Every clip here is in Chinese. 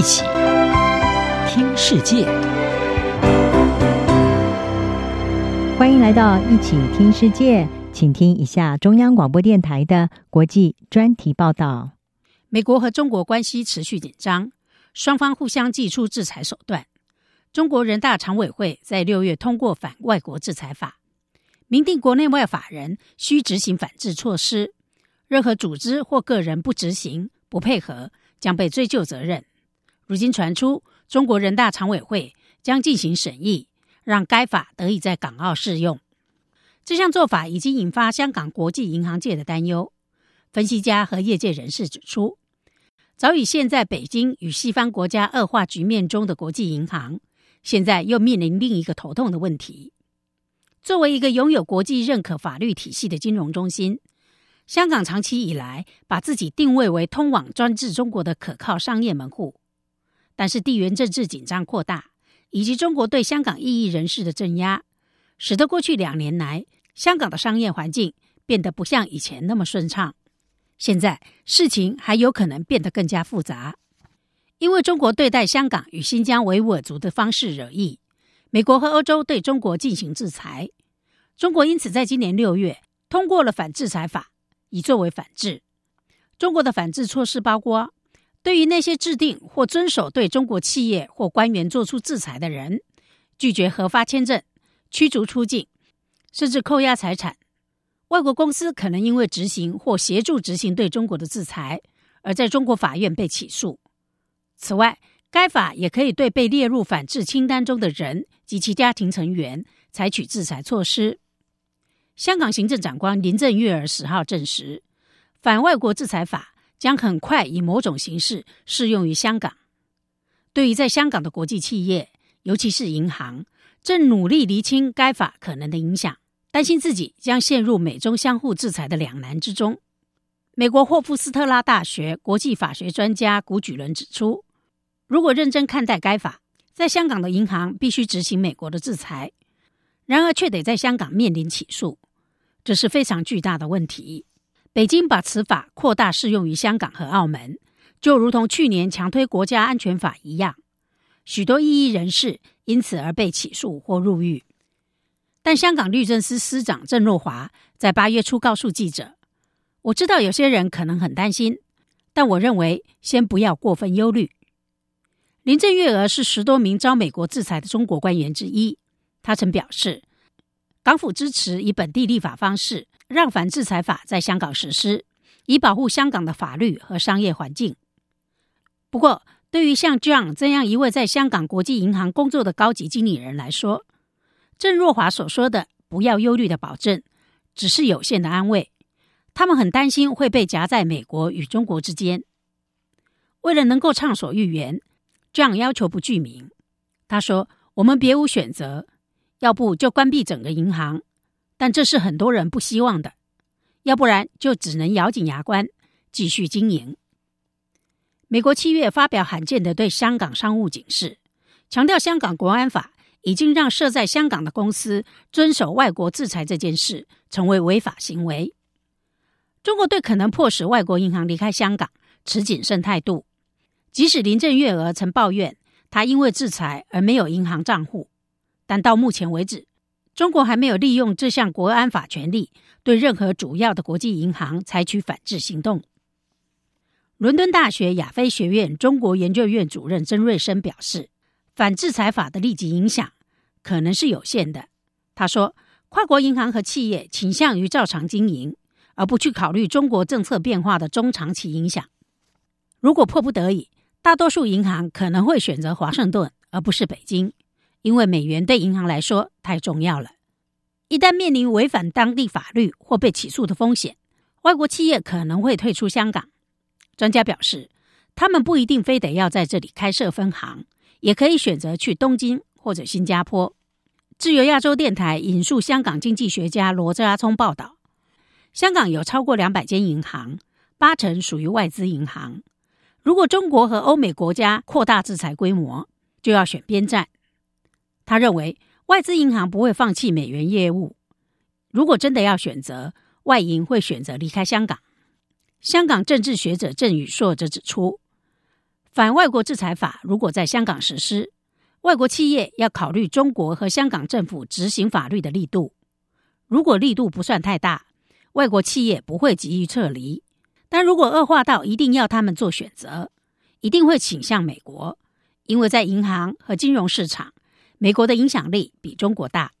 一起听世界，欢迎来到一起听世界，请听一下中央广播电台的国际专题报道。美国和中国关系持续紧张，双方互相祭出制裁手段。中国人大常委会在六月通过反外国制裁法，明定国内外法人需执行反制措施，任何组织或个人不执行、不配合，将被追究责任。如今传出，中国人大常委会将进行审议，让该法得以在港澳适用。这项做法已经引发香港国际银行界的担忧。分析家和业界人士指出，早已陷在北京与西方国家恶化局面中的国际银行。现在又面临另一个头痛的问题。作为一个拥有国际认可法律体系的金融中心，香港长期以来把自己定位为通往专制中国的可靠商业门户。但是地缘政治紧张扩大，以及中国对香港异议人士的镇压，使得过去两年来香港的商业环境变得不像以前那么顺畅。现在事情还有可能变得更加复杂。因为中国对待香港与新疆维吾尔族的方式惹意，美国和欧洲对中国进行制裁。中国因此在今年六月通过了反制裁法，以作为反制。中国的反制措施包括：对于那些制定或遵守对中国企业或官员做出制裁的人，拒绝核发签证、驱逐出境，甚至扣押财产。外国公司可能因为执行或协助执行对中国的制裁，而在中国法院被起诉。此外，该法也可以对被列入反制清单中的人及其家庭成员采取制裁措施。香港行政长官林郑月娥十号证实，反外国制裁法将很快以某种形式适用于香港。对于在香港的国际企业，尤其是银行，正努力厘清该法可能的影响，担心自己将陷入美中相互制裁的两难之中。美国霍夫斯特拉大学国际法学专家古举伦指出。如果认真看待该法，在香港的银行必须执行美国的制裁，然而却得在香港面临起诉，这是非常巨大的问题。北京把此法扩大适用于香港和澳门，就如同去年强推国家安全法一样，许多异议人士因此而被起诉或入狱。但香港律政司司长郑若华在八月初告诉记者：“我知道有些人可能很担心，但我认为先不要过分忧虑。”林郑月娥是十多名遭美国制裁的中国官员之一。他曾表示，港府支持以本地立法方式让反制裁法在香港实施，以保护香港的法律和商业环境。不过，对于像 John 这样一位在香港国际银行工作的高级经理人来说，郑若华所说的“不要忧虑”的保证，只是有限的安慰。他们很担心会被夹在美国与中国之间。为了能够畅所欲言。这样要求不具名。他说：“我们别无选择，要不就关闭整个银行，但这是很多人不希望的；要不然就只能咬紧牙关继续经营。”美国七月发表罕见的对香港商务警示，强调香港国安法已经让设在香港的公司遵守外国制裁这件事成为违法行为。中国对可能迫使外国银行离开香港持谨慎态度。即使林郑月娥曾抱怨，她因为制裁而没有银行账户，但到目前为止，中国还没有利用这项国安法权力对任何主要的国际银行采取反制行动。伦敦大学亚非学院中国研究院主任曾瑞生表示，反制裁法的立即影响可能是有限的。他说，跨国银行和企业倾向于照常经营，而不去考虑中国政策变化的中长期影响。如果迫不得已，大多数银行可能会选择华盛顿而不是北京，因为美元对银行来说太重要了。一旦面临违反当地法律或被起诉的风险，外国企业可能会退出香港。专家表示，他们不一定非得要在这里开设分行，也可以选择去东京或者新加坡。自由亚洲电台引述香港经济学家罗家聪报道，香港有超过两百间银行，八成属于外资银行。如果中国和欧美国家扩大制裁规模，就要选边站。他认为外资银行不会放弃美元业务。如果真的要选择，外银会选择离开香港。香港政治学者郑宇硕则指出，反外国制裁法如果在香港实施，外国企业要考虑中国和香港政府执行法律的力度。如果力度不算太大，外国企业不会急于撤离；但如果恶化到一定要他们做选择，一定会倾向美国，因为在银行和金融市场，美国的影响力比中国大。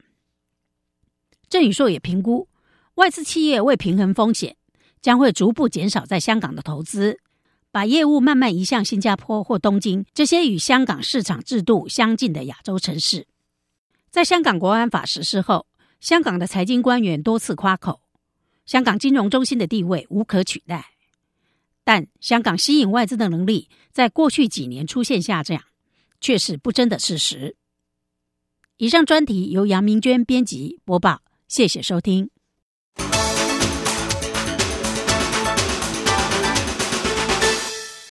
郑宇硕也评估，外资企业为平衡风险，将会逐步减少在香港的投资。把业务慢慢移向新加坡或东京这些与香港市场制度相近的亚洲城市。在香港国安法实施后，香港的财经官员多次夸口，香港金融中心的地位无可取代。但香港吸引外资的能力在过去几年出现下降，却是不争的事实。以上专题由杨明娟编辑播报，谢谢收听。